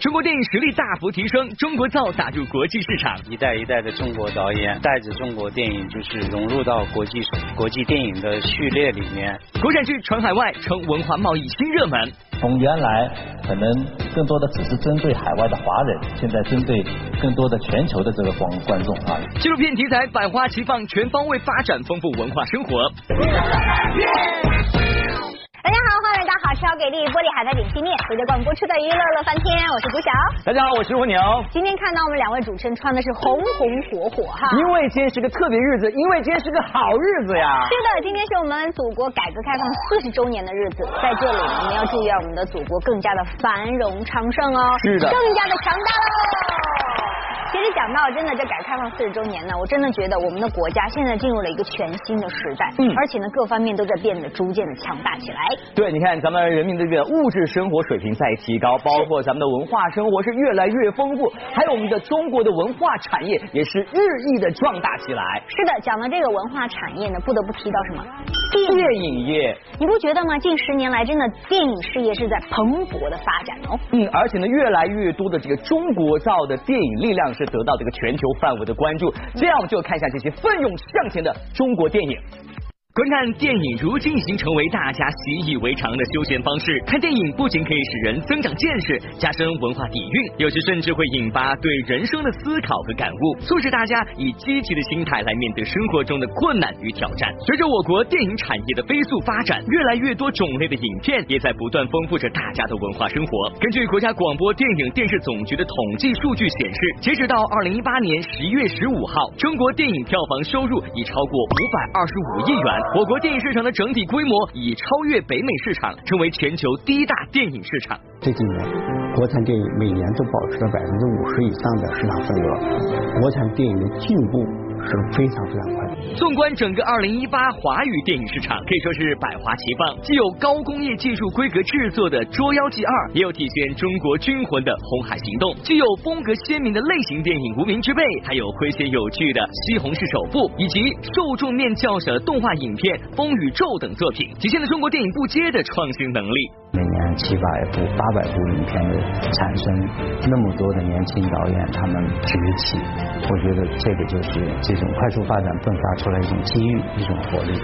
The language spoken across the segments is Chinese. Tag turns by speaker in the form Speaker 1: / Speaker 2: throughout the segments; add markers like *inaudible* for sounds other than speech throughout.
Speaker 1: 中国电影实力大幅提升，中国造打入国际市场。
Speaker 2: 一代一代的中国导演带着中国电影，就是融入到国际国际电影的序列里面。
Speaker 1: 国产剧传海外，成文化贸易新热门。
Speaker 3: 从原来可能更多的只是针对海外的华人，现在针对更多的全球的这个观观众啊。
Speaker 1: 纪录片题材百花齐放，全方位发展丰富文化生活。
Speaker 4: 大家好，吃好给力玻璃海苔点心面，随着广播出的娱乐乐翻天，我是谷晓。
Speaker 5: 大家好，我是蜗牛。
Speaker 4: 今天看到我们两位主持人穿的是红红火火哈，
Speaker 5: 因为今天是个特别日子，因为今天是个好日子呀。
Speaker 4: 是的，今天是我们祖国改革开放四十周年的日子，在这里我们要祝愿我们的祖国更加的繁荣昌盛哦，
Speaker 5: 是的，
Speaker 4: 更加的强大喽。其实讲到真的这改革开放四十周年呢，我真的觉得我们的国家现在进入了一个全新的时代，嗯，而且呢各方面都在变得逐渐的强大起来。
Speaker 5: 对，你看咱们人民的这个物质生活水平在提高，包括咱们的文化生活是越来越丰富，还有我们的中国的文化产业也是日益的壮大起来。
Speaker 4: 是的，讲到这个文化产业呢，不得不提到什么？
Speaker 5: 电影业。
Speaker 4: 你不觉得吗？近十年来，真的电影事业是在蓬勃的发展哦。
Speaker 5: 嗯，而且呢，越来越多的这个中国造的电影力量是得到这个全球范围的关注。这样，我们就看一下这些奋勇向前的中国电影。
Speaker 1: 观看电影如今已经成为大家习以为常的休闲方式。看电影不仅可以使人增长见识、加深文化底蕴，有时甚至会引发对人生的思考和感悟，促使大家以积极的心态来面对生活中的困难与挑战。随着我国电影产业的飞速发展，越来越多种类的影片也在不断丰富着大家的文化生活。根据国家广播电影电视总局的统计数据显示，截止到二零一八年十一月十五号，中国电影票房收入已超过五百二十五亿元。我国电影市场的整体规模已超越北美市场，成为全球第一大电影市场。
Speaker 6: 这几年，国产电影每年都保持了百分之五十以上的市场份额，国产电影的进步。是非常非常快。
Speaker 1: 纵观整个二零一八华语电影市场，可以说是百花齐放，既有高工业技术规格制作的《捉妖记二》，也有体现中国军魂的《红海行动》，既有风格鲜明的类型电影《无名之辈》，还有诙谐有趣的《西红柿首富》，以及受众面较小的动画影片《风宇宙》等作品，体现了中国电影不接的创新能力。
Speaker 6: 每年七百部、八百部影片的产生，那么多的年轻导演他们崛起，我觉得这个就是这种快速发展迸发出来一种机遇、一种活力。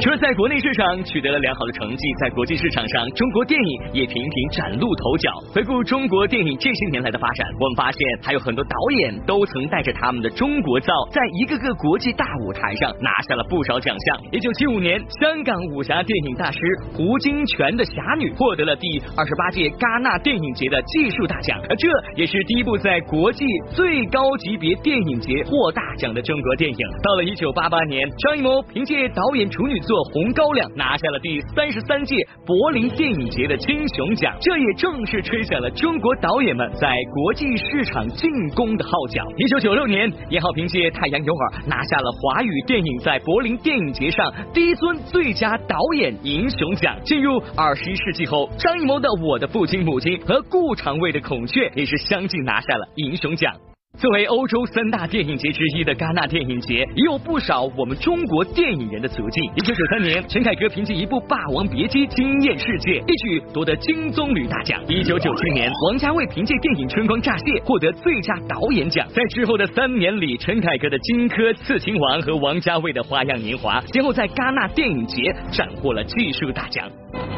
Speaker 1: 除了在国内市场取得了良好的成绩，在国际市场上，中国电影也频频崭露头角。回顾中国电影这些年来的发展，我们发现还有很多导演都曾带着他们的中国造，在一个个国际大舞台上拿下了不少奖项。一九七五年，香港武侠电影大师胡金铨的《侠女》获。得了第二十八届戛纳电影节的技术大奖，而这也是第一部在国际最高级别电影节获大奖的中国电影。到了一九八八年，张艺谋凭借导演处女作《红高粱》拿下了第三十三届柏林电影节的金熊奖，这也正式吹响了中国导演们在国际市场进攻的号角。一九九六年，严浩凭借《太阳有耳》拿下了华语电影在柏林电影节上第一尊最佳导演银熊奖。进入二十一世纪后。张艺谋的《我的父亲母亲》和顾长卫的《孔雀》也是相继拿下了银熊奖。作为欧洲三大电影节之一的戛纳电影节，也有不少我们中国电影人的足迹。一九九三年，陈凯歌凭借一部《霸王别姬》惊艳世界，一举夺得金棕榈大奖。一九九七年，王家卫凭借电影《春光乍泄》获得最佳导演奖。在之后的三年里，陈凯歌的《荆轲刺秦王》和王家卫的《花样年华》先后在戛纳电影节斩获了技术大奖。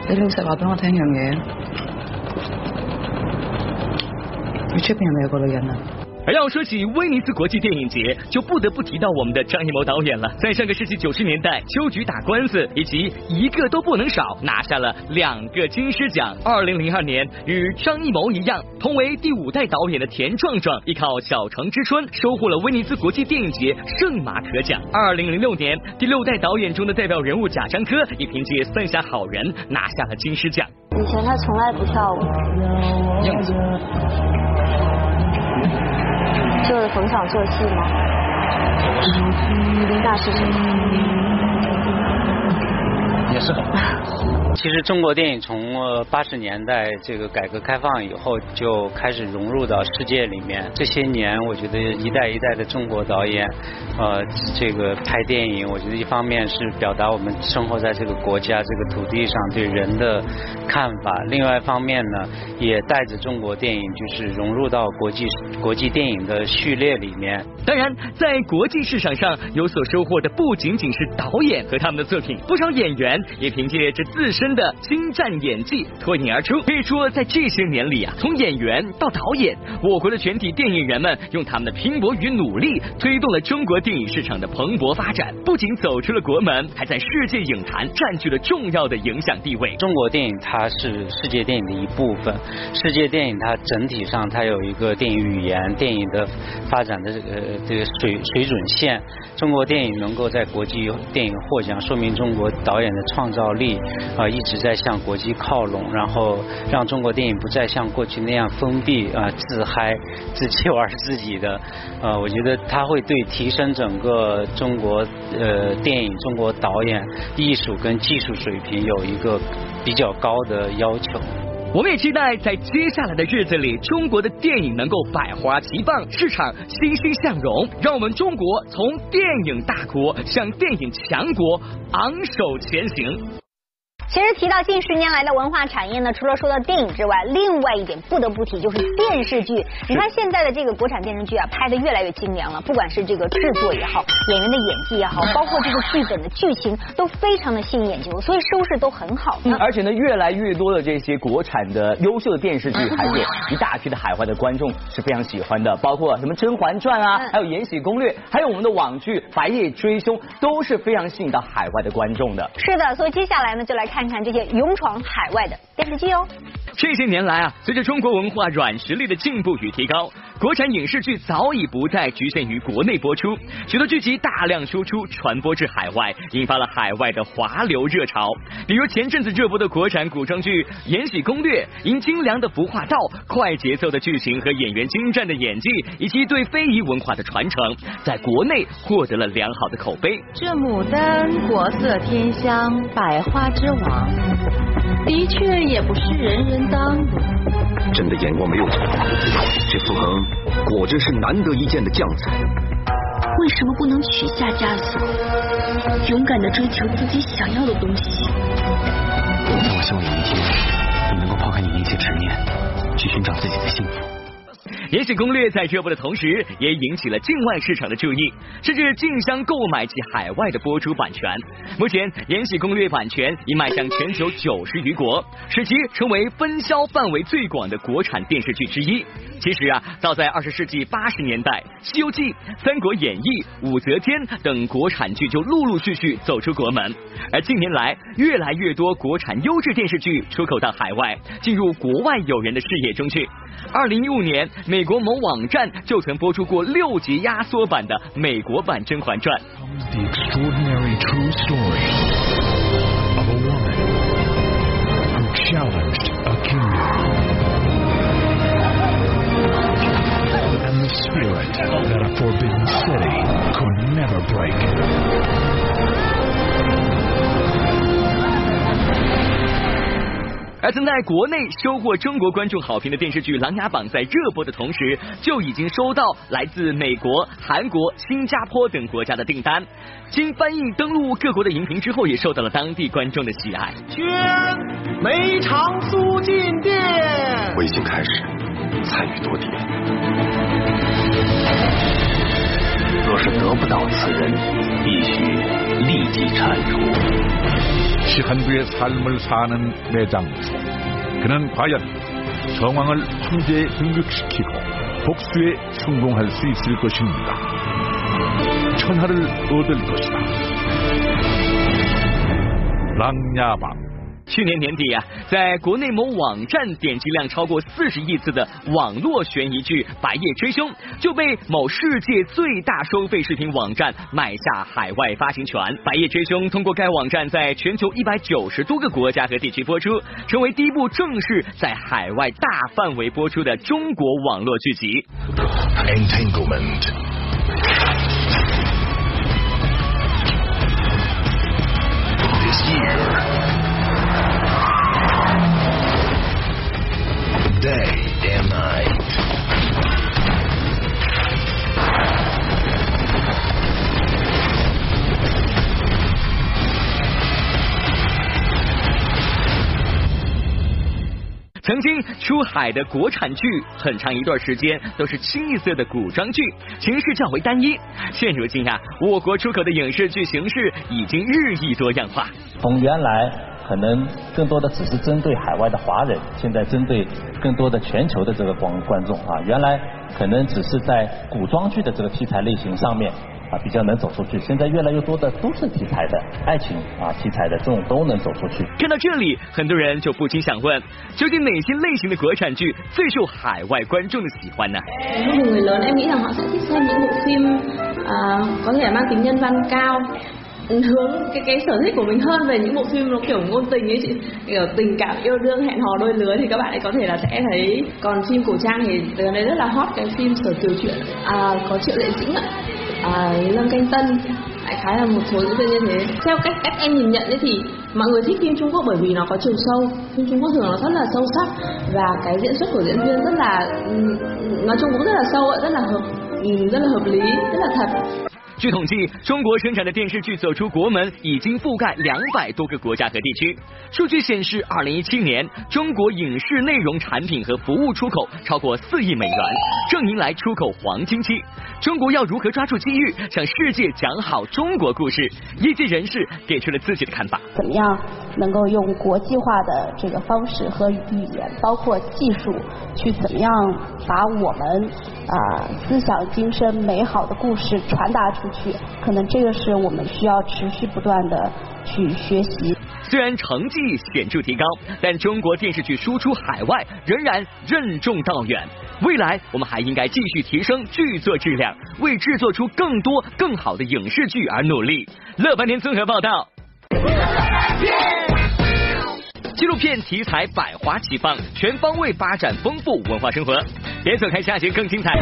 Speaker 7: 你老实话俾我听样嘢，你出边有冇有个女人啊？
Speaker 1: 而要说起威尼斯国际电影节，就不得不提到我们的张艺谋导演了。在上个世纪九十年代，《秋菊打官司》以及一个都不能少，拿下了两个金狮奖。二零零二年，与张艺谋一样，同为第五代导演的田壮壮，依靠《小城之春》收获了威尼斯国际电影节圣马可奖。二零零六年，第六代导演中的代表人物贾樟柯，也凭借《三峡好人》拿下了金狮奖。
Speaker 8: 以前他从来不跳舞。
Speaker 7: 样子。
Speaker 8: 就是逢场作戏吗？那是什么？
Speaker 3: 也是很 *laughs*
Speaker 2: 其实中国电影从八十年代这个改革开放以后就开始融入到世界里面。这些年，我觉得一代一代的中国导演，呃，这个拍电影，我觉得一方面是表达我们生活在这个国家、这个土地上对人的看法；另外一方面呢，也带着中国电影就是融入到国际国际电影的序列里面。
Speaker 1: 当然，在国际市场上有所收获的不仅仅是导演和他们的作品，不少演员也凭借着自身。的精湛演技脱颖而出，可以说在这些年里啊，从演员到导演，我国的全体电影人们用他们的拼搏与努力，推动了中国电影市场的蓬勃发展。不仅走出了国门，还在世界影坛占据了重要的影响地位。
Speaker 2: 中国电影它是世界电影的一部分，世界电影它整体上它有一个电影语言、电影的发展的这个这个水水准线。中国电影能够在国际电影获奖，说明中国导演的创造力啊。一直在向国际靠拢，然后让中国电影不再像过去那样封闭啊，自嗨、自己玩自己的。*laughs* 呃，我觉得它会对提升整个中国呃电影、中国导演艺术跟技术水平有一个比较高的要求。
Speaker 1: 我们也期待在接下来的日子里，中国的电影能够百花齐放，市场欣欣向荣，让我们中国从电影大国向电影强国昂首前行。
Speaker 4: 其实提到近十年来的文化产业呢，除了说到电影之外，另外一点不得不提就是电视剧。你看现在的这个国产电视剧啊，拍的越来越精良了，不管是这个制作也好，演员的演技也好，包括这个剧本的剧情都非常的吸引眼球，所以收视都很好。
Speaker 5: 嗯，而且呢，越来越多的这些国产的优秀的电视剧，还有一大批的海外的观众是非常喜欢的，包括什么《甄嬛传》啊，还有《延禧攻略》，还有我们的网剧《白夜追凶》，都是非常吸引到海外的观众的。
Speaker 4: 是的，所以接下来呢，就来看。看看这些勇闯海外的电视剧哦。
Speaker 1: 这些年来啊，随着中国文化软实力的进步与提高，国产影视剧早已不再局限于国内播出，许多剧集大量输出传播至海外，引发了海外的华流热潮。比如前阵子热播的国产古装剧《延禧攻略》，因精良的服化道、快节奏的剧情和演员精湛的演技，以及对非遗文化的传承，在国内获得了良好的口碑。
Speaker 9: 这牡丹国色天香，百花之王，的确也不是人人。
Speaker 10: 当的眼光没有错，这傅恒果真是难得一见的将才。
Speaker 11: 为什么不能取下枷锁，勇敢的追求自己想要的东西？
Speaker 10: 但我希望有一天，你能够抛开你那些执念，去寻找自己的幸福。
Speaker 1: 《延禧攻略》在热播的同时，也引起了境外市场的注意，甚至竞相购买其海外的播出版权。目前，《延禧攻略》版权已迈向全球九十余国，使其成为分销范围最广的国产电视剧之一。其实啊，早在二十世纪八十年代，《西游记》《三国演义》《武则天》等国产剧就陆陆续续走出国门，而近年来，越来越多国产优质电视剧出口到海外，进入国外友人的视野中去。二零一五年，美美国某网站就曾播出过六集压缩版的美国版《甄嬛传》。而曾在国内收获中国观众好评的电视剧《琅琊榜》在热播的同时，就已经收到来自美国、韩国、新加坡等国家的订单。经翻译登陆各国的荧屏之后，也受到了当地观众的喜爱。
Speaker 12: 宣梅长苏进店，
Speaker 10: 我已经开始参与夺嫡。 若是得不到此人，必须立即铲除。
Speaker 13: 시한부의 삶을 사는 매장소. 그는 과연 정왕을 황제에 등극시키고 복수에 성공할 수 있을 것입니다. 천하를 얻을 것이다. 랑야방
Speaker 1: 去年年底啊，在国内某网站点击量超过四十亿次的网络悬疑剧《白夜追凶》就被某世界最大收费视频网站买下海外发行权。《白夜追凶》通过该网站在全球一百九十多个国家和地区播出，成为第一部正式在海外大范围播出的中国网络剧集。
Speaker 10: year. Day and night.
Speaker 1: 曾经出海的国产剧，很长一段时间都是清一色的古装剧，形式较为单一。现如今啊，我国出口的影视剧形式已经日益多样化。
Speaker 3: 从原来可能更多的只是针对海外的华人，现在针对更多的全球的这个观观众啊，原来可能只是在古装剧的这个题材类型上面。啊，比较能走出去。现在越来越多的都市题材的、爱情啊题材的这种都能走出去。
Speaker 1: 看到这里，很多人就不禁想问：究竟哪些类型的国产剧最受海外观众的喜欢呢
Speaker 14: ？Rất nhiều người lớn em nghĩ rằng họ sẽ thích xem những bộ phim có thể mang tính nhân văn cao hướng cái cái sở thích của mình hơn về những bộ phim nó kiểu ngôn tình ấy chị. Kiểu tình cảm yêu đương hẹn hò đôi lứa thì các bạn ấy có thể là sẽ thấy. Còn phim cổ trang thì gần đây rất là hot cái phim sở kiều truyện à, có triệu lệ dĩnh ạ. À, lâm canh tân đại khái là một số những tên như thế. Theo cách cách em nhìn nhận ấy thì mọi người thích phim Trung Quốc bởi vì nó có chiều sâu. Phim Trung Quốc thường nó rất là sâu sắc và cái diễn xuất của diễn viên rất là ừ, nói chung cũng rất là sâu ạ rất là hợp ừ, rất là hợp lý rất là thật.
Speaker 1: 据统计，中国生产的电视剧走出国门已经覆盖两百多个国家和地区。数据显示，二零一七年中国影视内容产品和服务出口超过四亿美元，正迎来出口黄金期。中国要如何抓住机遇，向世界讲好中国故事？业界人士给出了自己的看法。
Speaker 15: 怎么样能够用国际化的这个方式和语言，包括技术，去怎么样把我们啊、思想精深美好的故事传达出去？可能这个是我们需要持续不断的去学习。
Speaker 1: 虽然成绩显著提高，但中国电视剧输出海外仍然任重道远。未来我们还应该继续提升剧作质量，为制作出更多更好的影视剧而努力。乐翻天综合报道。纪录片题材百花齐放，全方位发展丰富文化生活。别走开，下节更精彩。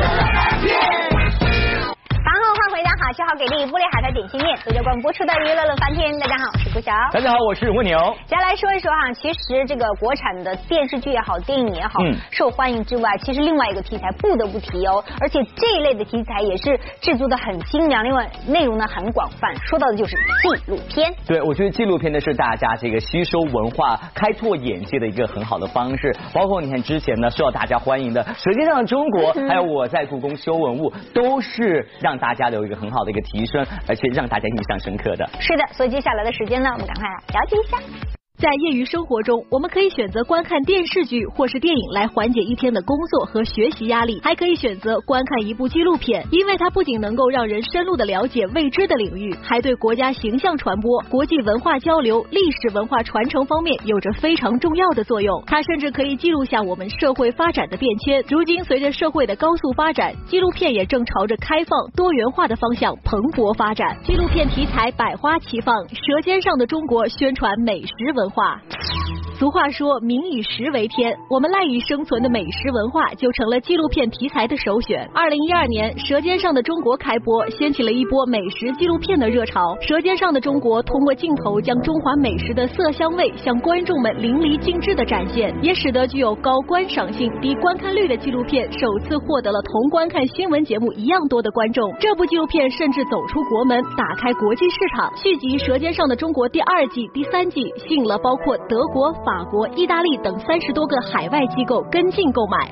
Speaker 4: 回家好，七号给力，玻璃海苔点心面，独家冠播出的娱乐乐翻天。大家好，我是顾晓。
Speaker 5: 大家好，我是蜗牛。
Speaker 4: 接下来说一说哈，其实这个国产的电视剧也好，电影也好，
Speaker 5: 嗯
Speaker 4: 受欢迎之外，其实另外一个题材不得不提哦，而且这一类的题材也是制作的很精良，另外内容呢很广泛，说到的就是纪录片。
Speaker 5: 对，我觉得纪录片呢是大家这个吸收文化、开拓眼界的一个很好的方式。包括你看之前呢受到大家欢迎的《舌尖上的中国》，还有我在故宫修文物，都是让大家有一个很好的一个提升，而且让大家印象深刻的。
Speaker 4: 是的，所以接下来的时间呢，我们赶快来了解一下。
Speaker 16: 在业余生活中，我们可以选择观看电视剧或是电影来缓解一天的工作和学习压力，还可以选择观看一部纪录片，因为它不仅能够让人深入的了解未知的领域，还对国家形象传播、国际文化交流、历史文化传承方面有着非常重要的作用。它甚至可以记录下我们社会发展的变迁。如今，随着社会的高速发展，纪录片也正朝着开放、多元化的方向蓬勃发展。纪录片题材百花齐放，《舌尖上的中国》宣传美食文话。俗话说“民以食为天”，我们赖以生存的美食文化就成了纪录片题材的首选。二零一二年，《舌尖上的中国》开播，掀起了一波美食纪录片的热潮。《舌尖上的中国》通过镜头将中华美食的色香味向观众们淋漓尽致的展现，也使得具有高观赏性、低观看率的纪录片首次获得了同观看新闻节目一样多的观众。这部纪录片甚至走出国门，打开国际市场。续集《舌尖上的中国》第二季、第三季吸引了包括德国、法法国、意大利等三十多个海外机构跟进购买。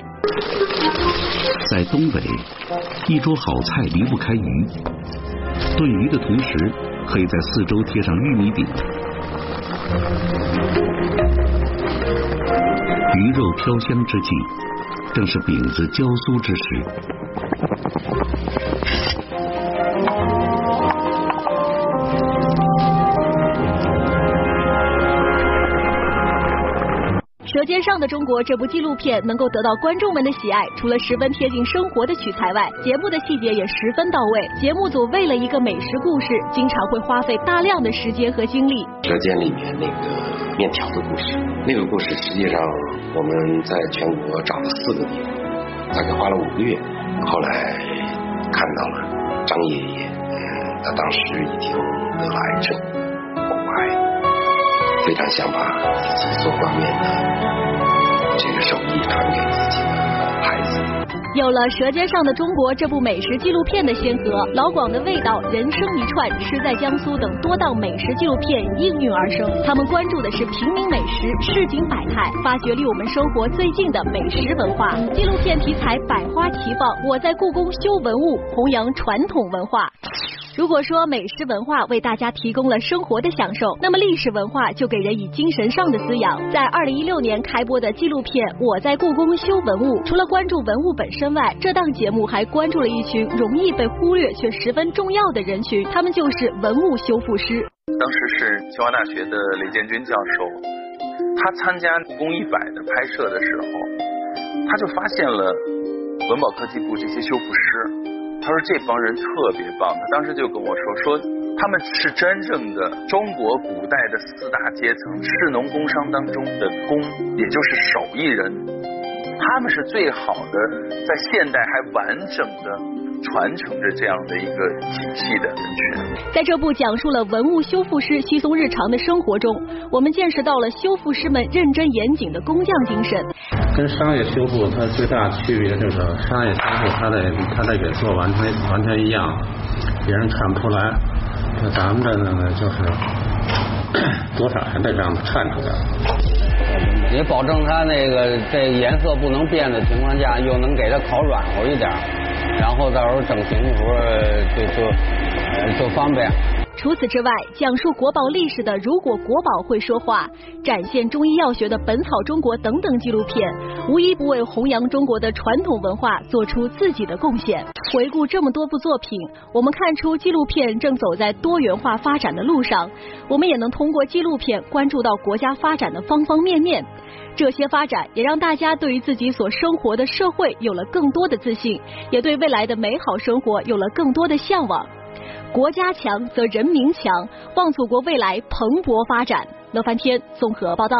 Speaker 17: 在东北，一桌好菜离不开鱼。炖鱼的同时，可以在四周贴上玉米饼。鱼肉飘香之际，正是饼子焦酥之时。
Speaker 16: 《舌尖上的中国》这部纪录片能够得到观众们的喜爱，除了十分贴近生活的取材外，节目的细节也十分到位。节目组为了一个美食故事，经常会花费大量的时间和精力。
Speaker 18: 舌尖里面那个面条的故事，那个故事实际上我们在全国找了四个地方，大概花了五个月，后来看到了张爷爷，他当时已经得了癌症，非常想把自己做挂面的这个手艺传给自己的孩子。
Speaker 16: 有了《舌尖上的中国》这部美食纪录片的先河，老广的味道、人生一串、吃在江苏等多档美食纪录片应运而生。他们关注的是平民美食、市井百态，发掘离我们生活最近的美食文化。纪录片题材百花齐放，我在故宫修文物，弘扬传统文化。如果说美食文化为大家提供了生活的享受，那么历史文化就给人以精神上的滋养。在二零一六年开播的纪录片《我在故宫修文物》，除了关注文物本身外，这档节目还关注了一群容易被忽略却十分重要的人群，他们就是文物修复师。
Speaker 19: 当时是清华大学的雷建军教授，他参加故宫一百的拍摄的时候，他就发现了文保科技部这些修复师。他说这帮人特别棒，他当时就跟我说说他们是真正的中国古代的四大阶层士农工商当中的工，也就是手艺人，他们是最好的在现代还完整的。传承着这样的一个体系的人群。
Speaker 16: 在这部讲述了文物修复师稀松日常的生活中，我们见识到了修复师们认真严谨的工匠精神。
Speaker 20: 跟商业修复它最大区别就是，商业修复它得它得给做完全完全一样，别人看不出来。那咱们这个呢，就是多少还得让他看出来。
Speaker 21: 也保证它那个这颜色不能变的情况下，又能给它烤软和一点。然后到时候整形的时候就就就方便。
Speaker 16: 除此之外，讲述国宝历史的《如果国宝会说话》，展现中医药学的《本草中国》等等纪录片，无一不为弘扬中国的传统文化做出自己的贡献。回顾这么多部作品，我们看出纪录片正走在多元化发展的路上。我们也能通过纪录片关注到国家发展的方方面面。这些发展也让大家对于自己所生活的社会有了更多的自信，也对未来的美好生活有了更多的向往。国家强则人民强，望祖国未来蓬勃发展。乐翻天综合报道。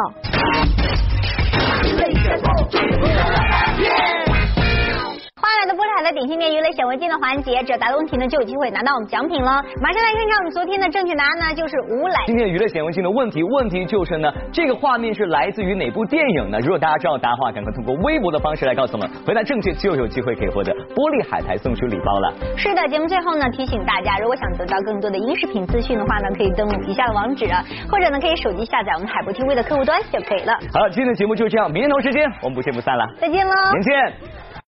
Speaker 4: 点心面娱乐显微镜的环节，只要答对问题呢，就有机会拿到我们奖品了。马上来看看我们昨天的正确答案呢，就是吴磊。
Speaker 5: 今天娱乐显微镜的问题，问题就是呢，这个画面是来自于哪部电影呢？如果大家知道答案的话，赶快通过微博的方式来告诉我们。回答正确就有机会可以获得玻璃海苔送出礼包了。
Speaker 4: 是的，节目最后呢，提醒大家，如果想得到更多的音视频资讯的话呢，可以登录以下的网址，或者呢，可以手机下载我们海博 TV 的客户端就可以了。
Speaker 5: 好，今天的节目就这样，明天同时间我们不见不散了。
Speaker 4: 再见喽，
Speaker 5: 明天见。